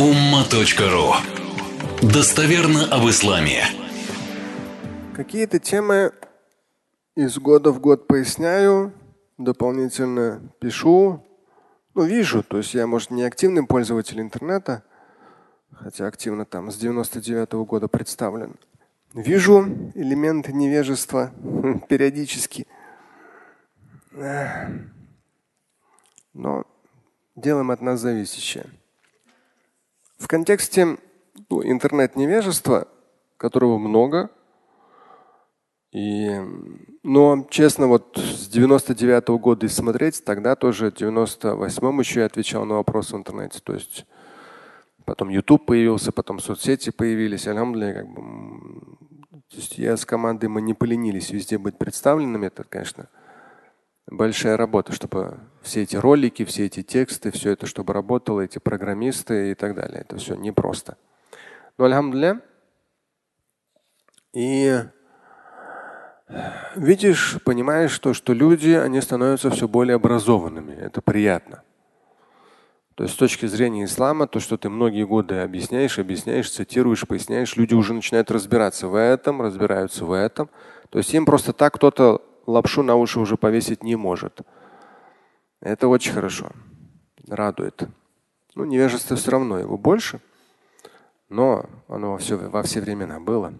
umma.ru Достоверно об исламе. Какие-то темы из года в год поясняю, дополнительно пишу. Ну, вижу, то есть я, может, не активный пользователь интернета, хотя активно там с 99 -го года представлен. Вижу элементы невежества периодически. Но делаем от нас зависящее. В контексте ну, интернет-невежества, которого много, и, но честно, вот с 99 -го года и смотреть, тогда тоже в 98-м еще я отвечал на вопросы в интернете. То есть потом YouTube появился, потом соцсети появились. Алямдуля, как бы, то есть я с командой мы не поленились везде быть представленными. Это, конечно, большая работа, чтобы все эти ролики, все эти тексты, все это, чтобы работало, эти программисты и так далее. Это все непросто. Но альхамдуля. И видишь, понимаешь, что, что люди, они становятся все более образованными. Это приятно. То есть с точки зрения ислама, то, что ты многие годы объясняешь, объясняешь, цитируешь, поясняешь, люди уже начинают разбираться в этом, разбираются в этом. То есть им просто так кто-то лапшу на уши уже повесить не может. Это очень хорошо. Радует. Ну, невежество все равно его больше, но оно во все, во все времена было.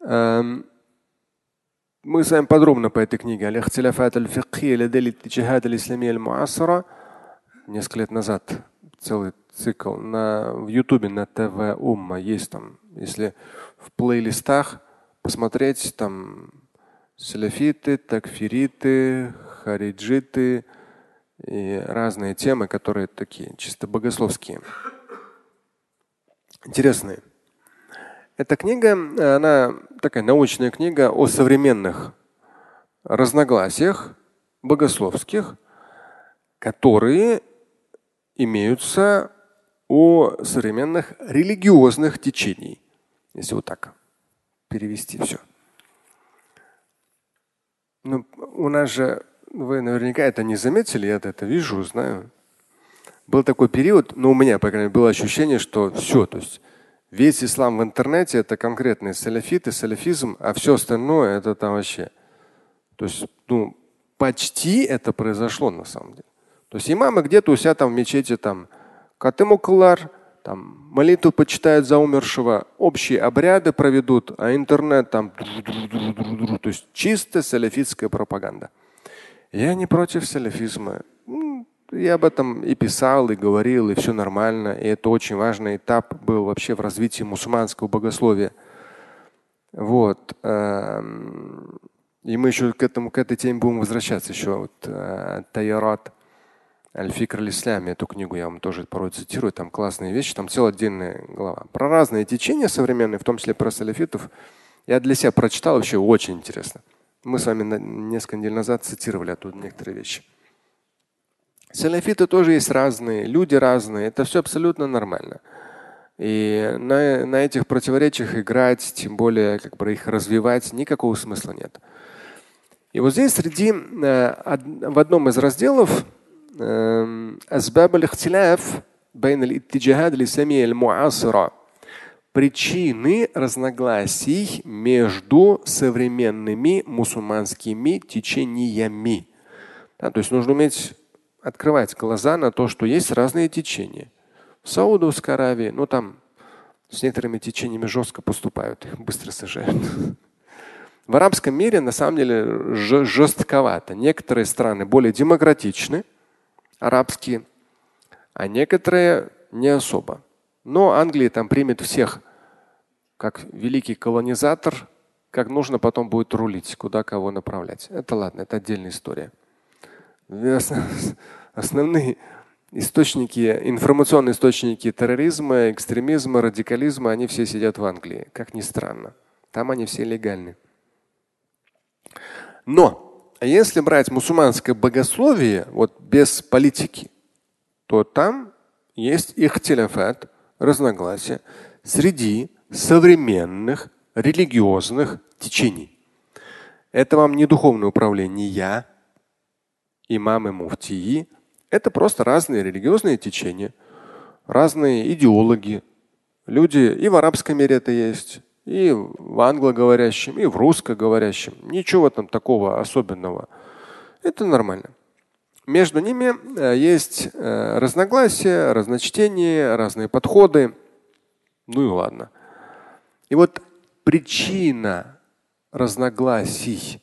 Эм, мы с вами подробно по этой книге несколько лет назад целый цикл на, в Ютубе на ТВ Умма есть там, если в плейлистах посмотреть, там саляфиты, такфириты, хариджиты и разные темы, которые такие чисто богословские. Интересные. Эта книга, она такая научная книга о современных разногласиях богословских, которые имеются у современных религиозных течений, если вот так перевести все. Ну, у нас же, вы наверняка это не заметили, я это вижу, знаю. Был такой период, но ну, у меня, по крайней мере, было ощущение, что все, то есть весь ислам в интернете это конкретные салафиты, салафизм, а все остальное это там вообще. То есть, ну, почти это произошло на самом деле. То есть имамы где-то у себя там в мечети там катымуклар, там молитву почитают за умершего, общие обряды проведут, а интернет там, то есть чисто салафитская пропаганда. Я не против салафизма. Я об этом и писал, и говорил, и все нормально. И это очень важный этап был вообще в развитии мусульманского богословия. Вот. Эм, и мы еще к, этому, к этой теме будем возвращаться еще. Вот, э, Таярат Аль-Фикр аль эту книгу я вам тоже порой цитирую, там классные вещи, там целая отдельная глава. Про разные течения современные, в том числе про салафитов, я для себя прочитал вообще очень интересно. Мы с вами несколько недель назад цитировали оттуда некоторые вещи. Салафиты тоже есть разные, люди разные, это все абсолютно нормально. И на, на этих противоречиях играть, тем более как бы их развивать, никакого смысла нет. И вот здесь среди э, в одном из разделов أسباب الاختلاف بين الاتجاهات الإسلامية المعاصرة причины разногласий между современными мусульманскими течениями. Да, то есть нужно уметь открывать глаза на то, что есть разные течения. В Саудовской Аравии, ну там с некоторыми течениями жестко поступают, их быстро сажают. В арабском мире на самом деле жестковато. Некоторые страны более демократичны, арабские, а некоторые не особо. Но Англия там примет всех как великий колонизатор, как нужно потом будет рулить, куда кого направлять. Это ладно, это отдельная история. Основные источники, информационные источники терроризма, экстремизма, радикализма, они все сидят в Англии, как ни странно. Там они все легальны. Но а если брать мусульманское богословие, вот без политики, то там есть ихтиляфат, разногласия среди современных религиозных течений. Это вам не духовное управление я, имамы муфтии. Это просто разные религиозные течения. разные идеологи. Люди и в арабском мире это есть, и в англоговорящем, и в русскоговорящем. Ничего там такого особенного. Это нормально. Между ними э, есть э, разногласия, разночтения, разные подходы. Ну и ладно. И вот причина разногласий.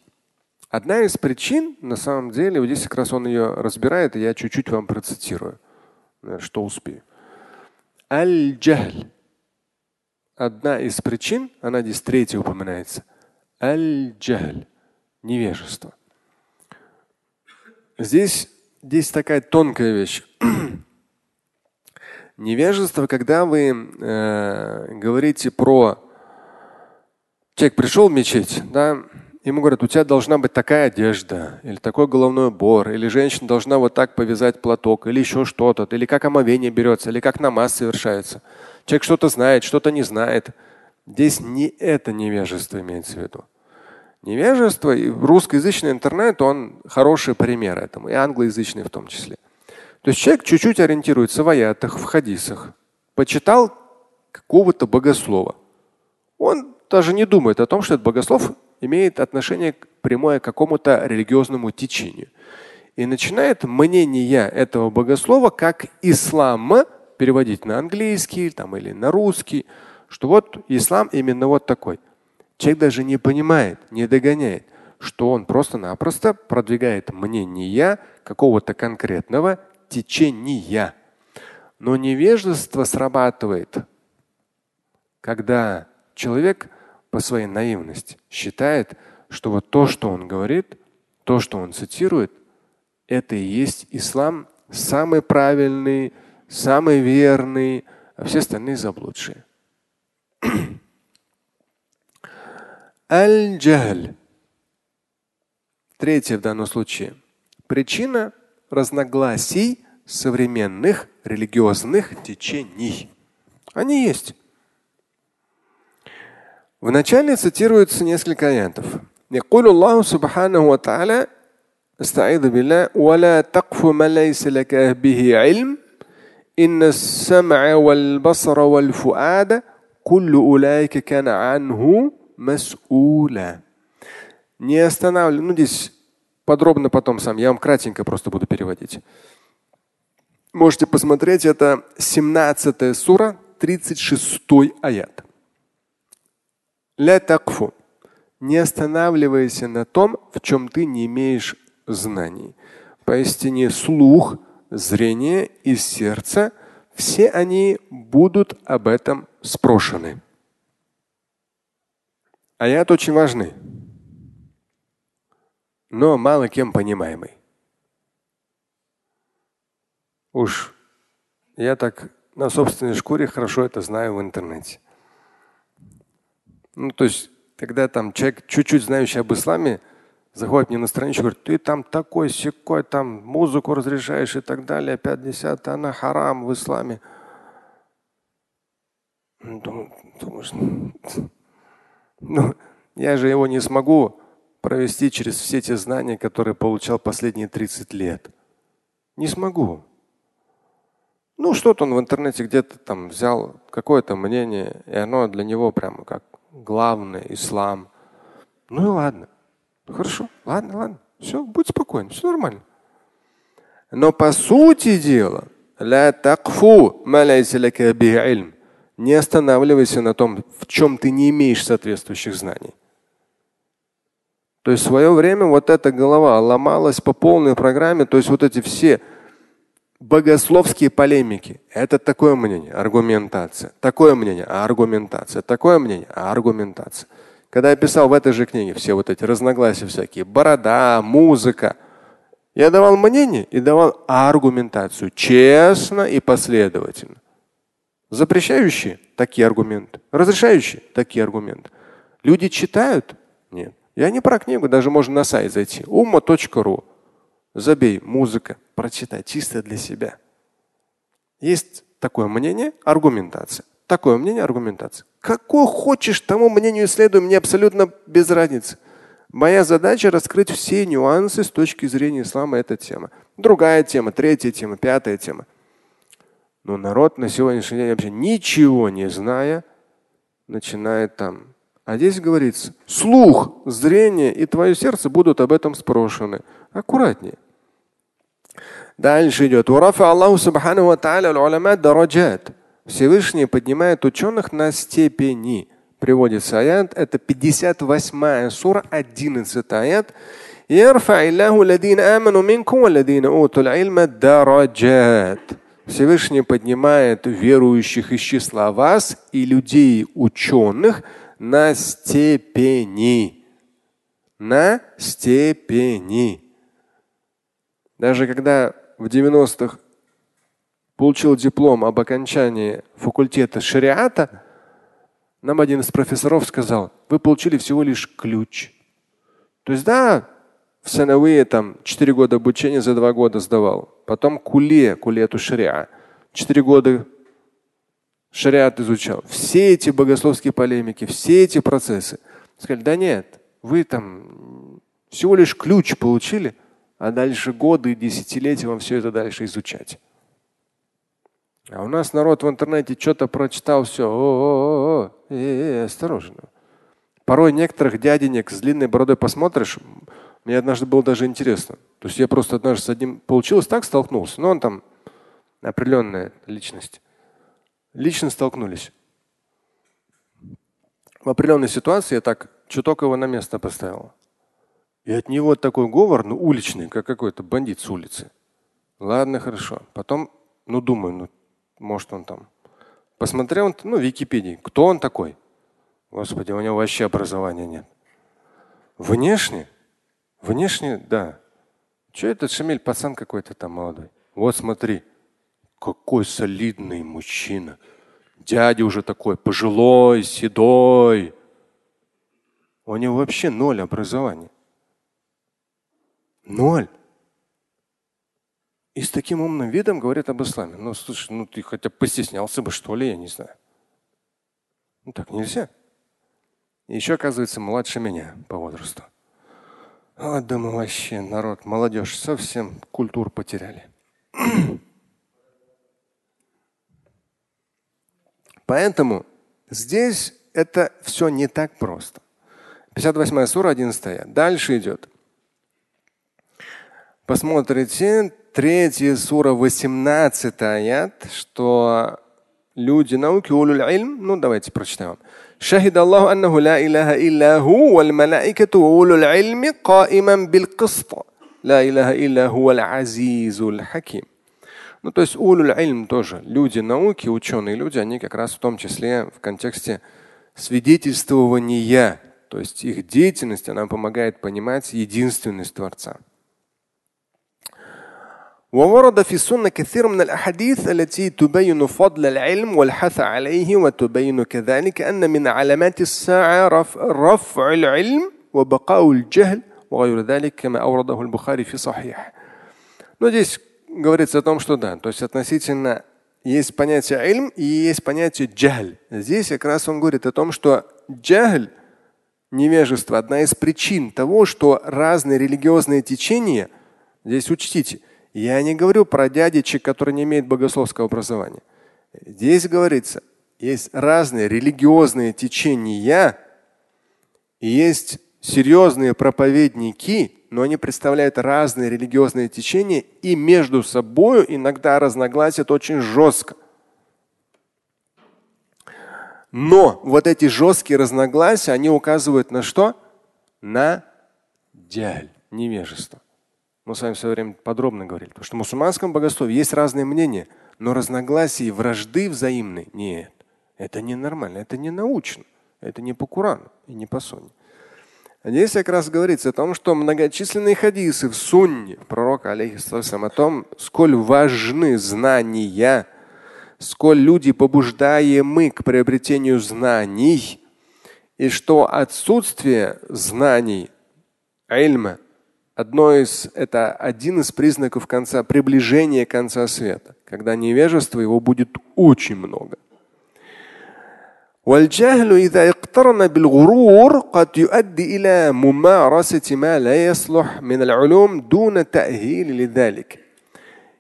Одна из причин, на самом деле, вот здесь как раз он ее разбирает, и я чуть-чуть вам процитирую, э, что успею. Аль-джахль. Одна из причин, она здесь третья упоминается. Аль-джахль. Невежество. Здесь, здесь такая тонкая вещь. Невежество, когда вы э, говорите про человек пришел в мечеть, да, ему говорят, у тебя должна быть такая одежда, или такой головной убор, или женщина должна вот так повязать платок, или еще что-то, или как омовение берется, или как намаз совершается. Человек что-то знает, что-то не знает. Здесь не это невежество имеется в виду. Невежество и русскоязычный интернет, он хороший пример этому, и англоязычный в том числе. То есть человек чуть-чуть ориентируется в аятах, в хадисах, почитал какого-то богослова. Он даже не думает о том, что этот богослов имеет отношение прямое к какому-то религиозному течению. И начинает мнение этого богослова как ислам переводить на английский там, или на русский, что вот ислам именно вот такой. Человек даже не понимает, не догоняет, что он просто-напросто продвигает мнение какого-то конкретного течения. Но невежество срабатывает, когда человек по своей наивности считает, что вот то, что он говорит, то, что он цитирует, это и есть ислам самый правильный, самый верный, а все остальные заблудшие. Аль-джахль. Третье в данном случае. Причина разногласий современных религиозных течений. Они есть. В начале цитируется несколько аятов. يقول الله سبحانه وتعالى استعيذ بالله ولا تقف ما ليس لك به علم إن السمع والبصر والفؤاد كل أولئك كان عنه مسؤولا Не останавливай. Ну, здесь подробно потом сам. Я вам кратенько просто буду переводить. Можете посмотреть. Это 17 сура, 36 аят. Ля такфу. Не останавливайся на том, в чем ты не имеешь знаний. Поистине слух, зрение и сердце, все они будут об этом спрошены. Аят очень важный, но мало кем понимаемый. Уж я так на собственной шкуре хорошо это знаю в интернете. Ну, то есть, когда там человек, чуть-чуть знающий об исламе, заходит мне на страничку, говорит, ты там такой секой, там музыку разрешаешь и так далее, 50, она харам в исламе. Ну, думаешь, ну, я же его не смогу провести через все те знания, которые получал последние 30 лет. Не смогу. Ну, что-то он в интернете где-то там взял, какое-то мнение, и оно для него прямо как главное, ислам. Ну и ладно. Хорошо, ладно, ладно. Все, будь спокоен, все нормально. Но по сути дела, не останавливайся на том, в чем ты не имеешь соответствующих знаний. То есть в свое время вот эта голова ломалась по полной программе, то есть вот эти все богословские полемики. Это такое мнение, аргументация. Такое мнение, аргументация. Такое мнение, аргументация. Когда я писал в этой же книге все вот эти разногласия всякие, борода, музыка, я давал мнение и давал аргументацию честно и последовательно. Запрещающие – такие аргументы. Разрешающие – такие аргументы. Люди читают? Нет. Я не про книгу, даже можно на сайт зайти. umma.ru. Забей музыка, прочитай чисто для себя. Есть такое мнение, аргументация. Такое мнение, аргументация. Какое хочешь, тому мнению следуй, мне абсолютно без разницы. Моя задача раскрыть все нюансы с точки зрения ислама эта тема. Другая тема, третья тема, пятая тема. Но народ на сегодняшний день вообще ничего не зная, начинает там. А здесь говорится, слух, зрение и твое сердце будут об этом спрошены. Аккуратнее. Дальше идет. Аллаху Субхану Ва дараджат. Всевышний поднимает ученых на степени. Приводится аят. Это 58 сура, 11 аят. Всевышний поднимает верующих из числа вас и людей ученых на степени. На степени. Даже когда в 90-х получил диплом об окончании факультета шариата, нам один из профессоров сказал, вы получили всего лишь ключ. То есть да, в сановые там 4 года обучения за 2 года сдавал. Потом куле, кулету шариа. 4 года шариат изучал. Все эти богословские полемики, все эти процессы. Сказали, да нет, вы там всего лишь ключ получили, а дальше годы и десятилетия вам все это дальше изучать. А у нас народ в интернете что-то прочитал, все, о, -о, -о, -о. Э, э, э, осторожно. Порой некоторых дяденек с длинной бородой посмотришь, мне однажды было даже интересно. То есть я просто однажды с одним получилось так столкнулся, но он там определенная личность. Лично столкнулись. В определенной ситуации я так чуток его на место поставил. И от него такой говор, ну уличный, как какой-то бандит с улицы. Ладно, хорошо. Потом, ну думаю, ну может он там. Посмотрел, ну в Википедии, кто он такой? Господи, у него вообще образования нет. Внешне Внешне, да. Че этот Шамиль, пацан какой-то там молодой. Вот смотри, какой солидный мужчина. Дядя уже такой, пожилой, седой. У него вообще ноль образования. Ноль. И с таким умным видом говорит об исламе. Ну, слушай, ну ты хотя бы постеснялся бы, что ли, я не знаю. Ну так нельзя. И еще, оказывается, младше меня по возрасту. А, думаю, вообще народ, молодежь совсем культуру потеряли. Поэтому здесь это все не так просто. 58 сура, 11 Дальше идет Посмотрите, третья сура, 18 аят, что люди науки, улюль ну давайте прочитаем. شهد الله أنه لا إله إلا هو والملائكة وأولو العلم قائما بالقسط لا إله إلا هو العزيز الحكيم Ну, то есть улюль ильм тоже. Люди науки, ученые люди, они как раз в том числе в контексте свидетельствования, то есть их деятельность, она помогает понимать единственность Творца. وورد في السنة كثير من الأحاديث التي تبين فضل العلم والحث عليه وتبين كذلك أن من علامات الساعة رفع, رفع العلم وبقاء الجهل وغير ذلك كما أورده البخاري في صحيح. Но здесь говорится о том, что да, то есть относительно есть понятие ильм и есть понятие джаhlь. Здесь как раз он говорит о том, что джаhlь, невежество, одна из причин того, что разные религиозные течения, здесь учтите – я не говорю про дядечек, который не имеет богословского образования. Здесь говорится, есть разные религиозные течения, и есть серьезные проповедники, но они представляют разные религиозные течения и между собой иногда разногласят очень жестко. Но вот эти жесткие разногласия, они указывают на что? На дяль, невежество. Мы с вами в свое время подробно говорили. Потому что в мусульманском богословии есть разные мнения, но разногласия и вражды взаимные нет. Это ненормально, это не научно, это не по Курану и не по Сунне. А здесь как раз говорится о том, что многочисленные хадисы в Сунне пророка алейхиссалам о том, сколь важны знания, сколь люди побуждаемы к приобретению знаний, и что отсутствие знаний, ильма, Одно из, это один из признаков конца, приближения конца света, когда невежество его будет очень много. والجهل إذا اقترن بالغرور قد يؤدي إلى ممارسة ما لا يصلح من العلوم دون تأهيل لذلك.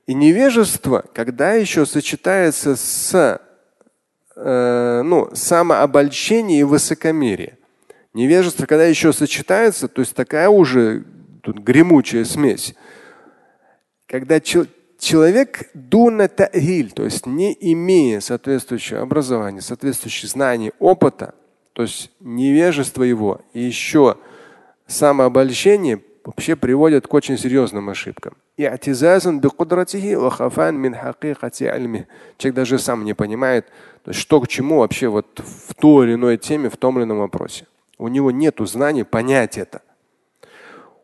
И невежество, когда еще сочетается с э, ну, самообольщение и высокомерие. Невежество, когда еще сочетается, то есть такая уже тут гремучая смесь. Когда чел человек дуна та'гиль, то есть не имея соответствующего образования, соответствующих знаний, опыта, то есть невежество его и еще самообольщение вообще приводят к очень серьезным ошибкам. Человек даже сам не понимает, то есть что к чему вообще вот в той или иной теме, в том или ином вопросе. У него нет знаний понять это.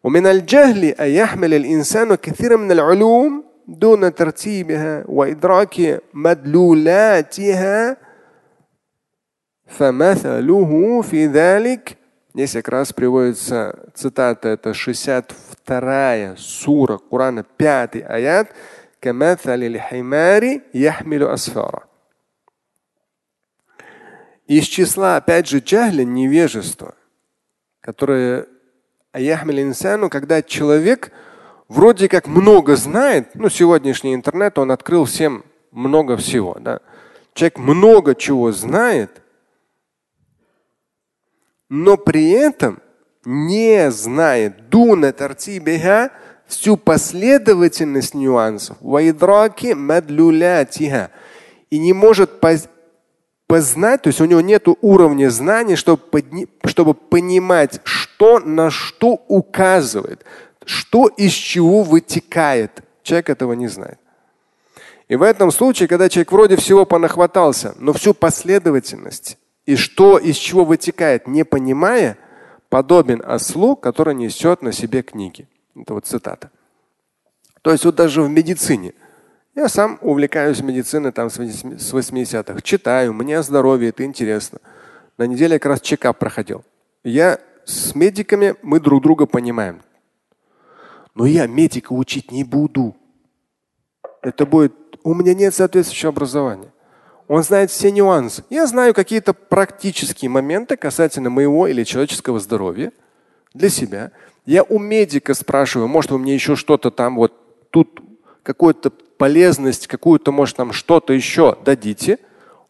ومن الجهل أن يحمل الإنسان كثيرا من العلوم دون ترتيبها وإدراك مدلولاتها فمثله في ذلك Здесь как раз приводится цитата, это 62 сура Корана, 5 аят. Из числа, опять же, джахля, невежества, которое инсану, когда человек вроде как много знает, ну, сегодняшний интернет, он открыл всем много всего, да. Человек много чего знает, но при этом не знает дуна тартибиха всю последовательность нюансов и не может познать, то есть у него нет уровня знаний, чтобы, чтобы понимать, что на что указывает, что из чего вытекает. Человек этого не знает. И в этом случае, когда человек вроде всего понахватался, но всю последовательность и что из чего вытекает, не понимая, подобен ослу, который несет на себе книги. Это вот цитата. То есть вот даже в медицине. Я сам увлекаюсь медициной там с 80-х. Читаю, мне здоровье, это интересно. На неделе как раз чекап проходил. Я с медиками, мы друг друга понимаем. Но я медика учить не буду. Это будет, у меня нет соответствующего образования. Он знает все нюансы. Я знаю какие-то практические моменты касательно моего или человеческого здоровья для себя. Я у медика спрашиваю, может, вы мне еще что-то там вот тут какую-то полезность, какую-то, может, там что-то еще дадите.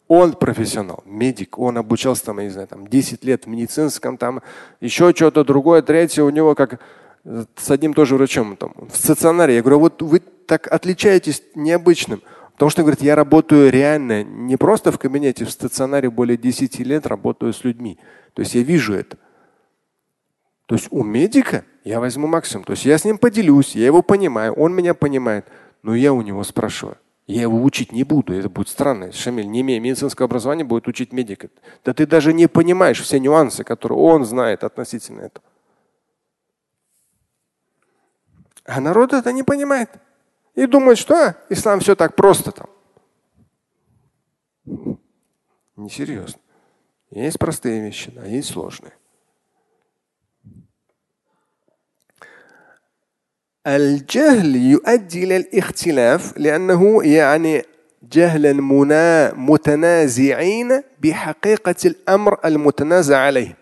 Он профессионал, медик, он обучался там, я не знаю, там 10 лет в медицинском, там еще что-то другое, третье у него как с одним тоже врачом там, в стационаре. Я говорю, вот вы так отличаетесь необычным. Потому что, говорит, я работаю реально, не просто в кабинете, в стационаре более 10 лет работаю с людьми. То есть я вижу это. То есть у медика я возьму максимум. То есть я с ним поделюсь, я его понимаю, он меня понимает. Но я у него спрашиваю. Я его учить не буду. Это будет странно. Шамиль, не имея медицинского образования, будет учить медика. Да ты даже не понимаешь все нюансы, которые он знает относительно этого. А народ это не понимает. И думают, что а, ислам все так просто там. Несерьезно. Есть простые вещи, а есть сложные. الجهل يؤدي إلى الاختلاف لأنه يعني جهلا متنازعين بحقيقة الأمر المتنازع عليه.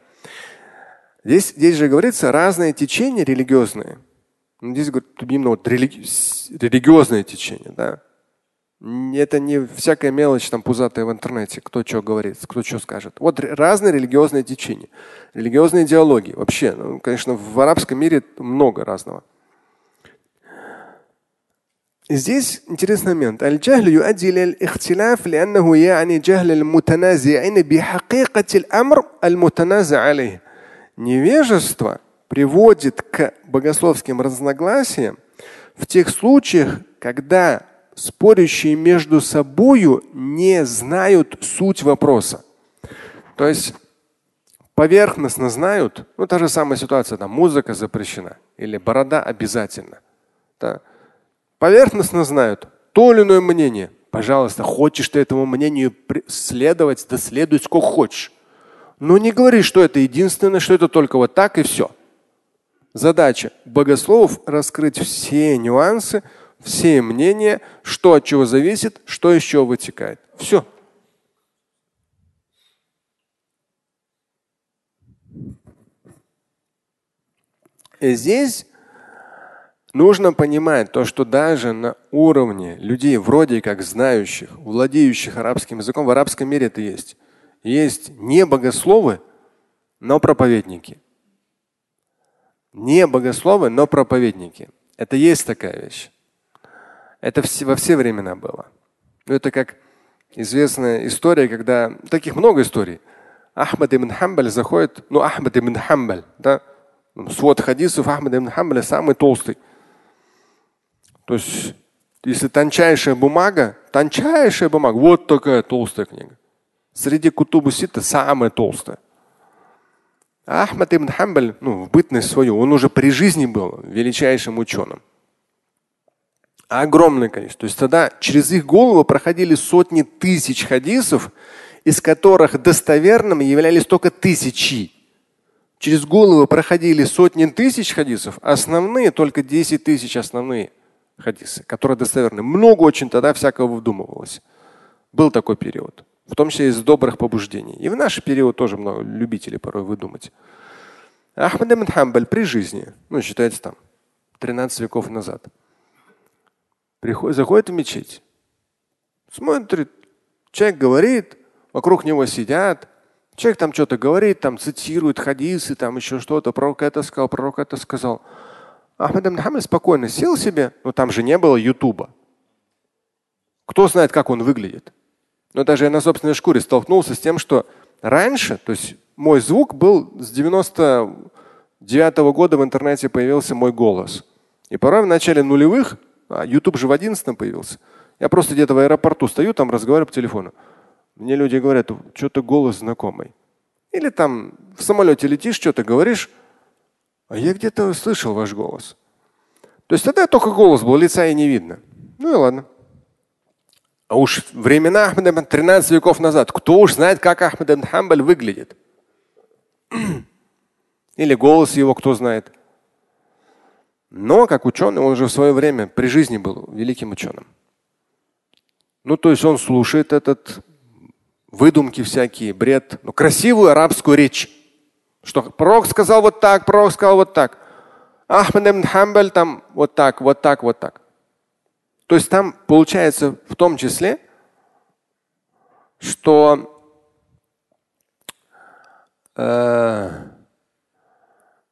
Здесь, здесь же говорится разные течения религиозные – ну, здесь говорит именно вот религи... религиозное течение, да. Это не всякая мелочь там пузатая в интернете, кто что говорит, кто что скажет. Вот разные религиозные течения, религиозные идеологии. Вообще, ну, конечно, в арабском мире много разного. Здесь интересный момент. الجهل يؤدي إلى الاختلاف لأنه يعني جهل المتنازعين بحقيقة الأمر المتنازع عليه. Невежество приводит к богословским разногласиям в тех случаях, когда спорящие между собою не знают суть вопроса. То есть поверхностно знают, ну та же самая ситуация, там музыка запрещена или борода обязательно. Да. Поверхностно знают то или иное мнение. Пожалуйста, хочешь ты этому мнению следовать, да следуй сколько хочешь. Но не говори, что это единственное, что это только вот так и все. Задача богословов раскрыть все нюансы, все мнения, что от чего зависит, что еще вытекает. Все. И здесь нужно понимать то, что даже на уровне людей вроде как знающих, владеющих арабским языком, в арабском мире это есть. Есть не богословы, но проповедники. Не богословы, но проповедники. Это есть такая вещь. Это во все времена было. Но это как известная история, когда таких много историй. Ахмад ибн Хамбаль заходит, ну Ахмад ибн Хамбаль, да, свод хадисов Ахмад ибн Хамбаля самый толстый. То есть, если тончайшая бумага, тончайшая бумага, вот такая толстая книга. Среди кутубу сита самая толстая. А Ахмад ибн Хамбаль, ну, в бытность свою, он уже при жизни был величайшим ученым. Огромное количество. То есть тогда через их голову проходили сотни тысяч хадисов, из которых достоверными являлись только тысячи. Через голову проходили сотни тысяч хадисов, основные только 10 тысяч основные хадисы, которые достоверны. Много очень тогда всякого выдумывалось. Был такой период, в том числе из добрых побуждений. И в наш период тоже много любителей порой выдумать. Ахмад ибн Хамбаль при жизни, ну считается там, 13 веков назад, приходит, заходит в мечеть, смотрит, человек говорит, вокруг него сидят, Человек там что-то говорит, там цитирует хадисы, там еще что-то. Пророк это сказал, пророк это сказал. Ахмед Мухаммад спокойно сел себе, но там же не было Ютуба. Кто знает, как он выглядит. Но даже я на собственной шкуре столкнулся с тем, что раньше, то есть мой звук был с 99 -го года в интернете появился мой голос. И порой в начале нулевых, а YouTube же в 11 появился, я просто где-то в аэропорту стою, там разговариваю по телефону. Мне люди говорят, что-то голос знакомый. Или там в самолете летишь, что-то говоришь, а я где-то слышал ваш голос. То есть тогда только голос был, лица и не видно. Ну и ладно. А уж времена Ахмеда 13 веков назад, кто уж знает, как Ахмед ибн Хамбаль выглядит. Или голос его, кто знает. Но как ученый, он уже в свое время при жизни был великим ученым. Ну, то есть он слушает этот выдумки всякие, бред, ну, красивую арабскую речь. Что пророк сказал вот так, пророк сказал вот так. Ахмад ибн Хамбаль там вот так, вот так, вот так. То есть там получается в том числе, что, э,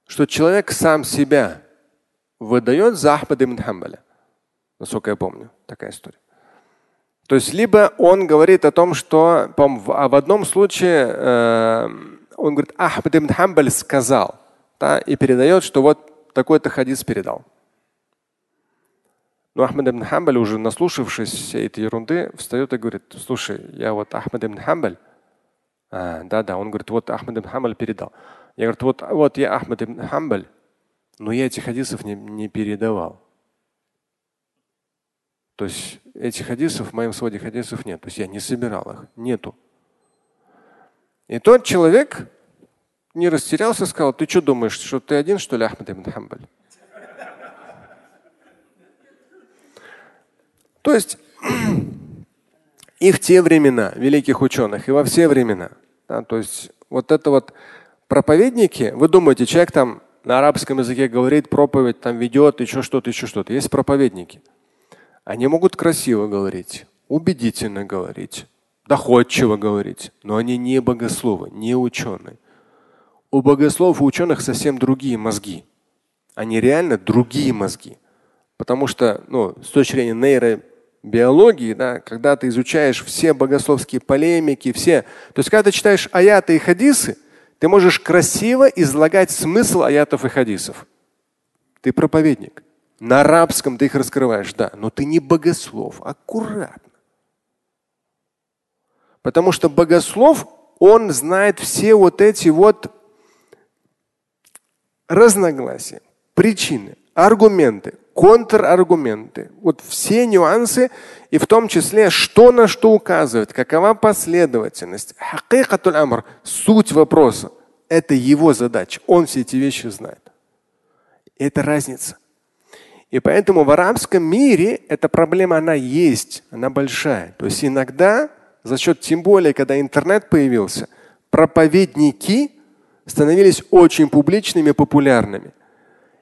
что человек сам себя выдает за Ахмад ибн Хамбаля. Насколько я помню, такая история. То есть либо он говорит о том, что в, а в одном случае э, он говорит, Ахмад ибн Хамбаль сказал, да, и передает, что вот такой-то хадис передал. Но Ахмад ибн Хамбаль, уже наслушавшись всей этой ерунды, встает и говорит, слушай, я вот Ахмад ибн Хамбаль, а, да, да, он говорит, вот Ахмад ибн Хамбаль передал. Я говорю, вот, вот я Ахмад ибн Хамбаль, но я этих хадисов не, не передавал. То есть этих хадисов в моем своде хадисов нет. То есть я не собирал их. Нету. И тот человек не растерялся, сказал, ты что думаешь, что ты один, что ли, Ахмад ибн Хамбаль? То есть и в те времена великих ученых, и во все времена. Да, то есть вот это вот проповедники, вы думаете, человек там на арабском языке говорит, проповедь там ведет, еще что-то, еще что-то. Есть проповедники. Они могут красиво говорить, убедительно говорить, доходчиво говорить, но они не богословы, не ученые. У богословов и ученых совсем другие мозги. Они реально другие мозги. Потому что ну, с точки зрения нейробиологии, да, когда ты изучаешь все богословские полемики, все, то есть когда ты читаешь аяты и хадисы, ты можешь красиво излагать смысл аятов и хадисов. Ты проповедник. На арабском ты их раскрываешь, да, но ты не богослов. Аккуратно. Потому что богослов, он знает все вот эти вот разногласия, причины, аргументы, контраргументы, вот все нюансы, и в том числе, что на что указывает, какова последовательность. амр, суть вопроса. Это его задача. Он все эти вещи знает. Это разница. И поэтому в арабском мире эта проблема, она есть, она большая. То есть иногда, за счет, тем более, когда интернет появился, проповедники становились очень публичными, популярными.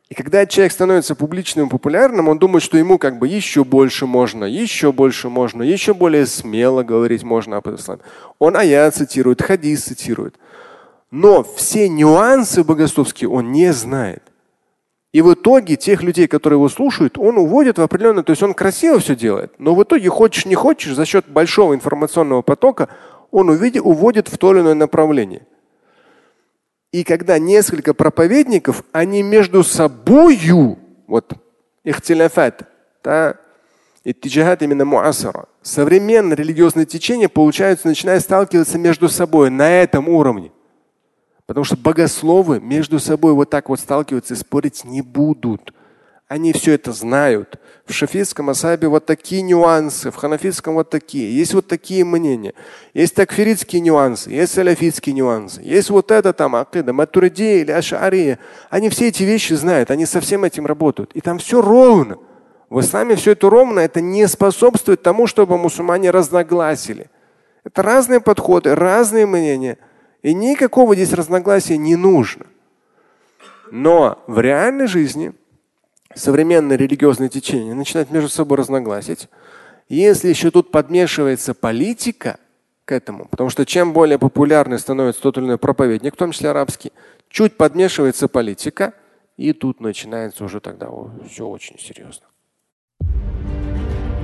И когда человек становится публичным и популярным, он думает, что ему как бы еще больше можно, еще больше можно, еще более смело говорить можно об исламе. Он аят цитирует, хадис цитирует. Но все нюансы богословские он не знает. И в итоге тех людей, которые его слушают, он уводит в определенное, то есть он красиво все делает, но в итоге хочешь не хочешь, за счет большого информационного потока он увидит, уводит в то или иное направление. И когда несколько проповедников, они между собою, вот ихтиляфат, да, иттиджахат именно муасара, современное религиозное течение, получается, начинает сталкиваться между собой на этом уровне. Потому что богословы между собой вот так вот сталкиваться и спорить не будут. Они все это знают. В шафитском асабе вот такие нюансы, в ханафитском вот такие. Есть вот такие мнения. Есть такфиритские нюансы, есть салафитские нюансы. Есть вот это там акида, матуридия или ашария. Они все эти вещи знают, они со всем этим работают. И там все ровно. В исламе все это ровно, это не способствует тому, чтобы мусульмане разногласили. Это разные подходы, разные мнения. И никакого здесь разногласия не нужно. Но в реальной жизни современное религиозное течение начинает между собой разногласить. Если еще тут подмешивается политика к этому, потому что чем более популярный становится тот или иной проповедник, в том числе арабский, чуть подмешивается политика, и тут начинается уже тогда все очень серьезно.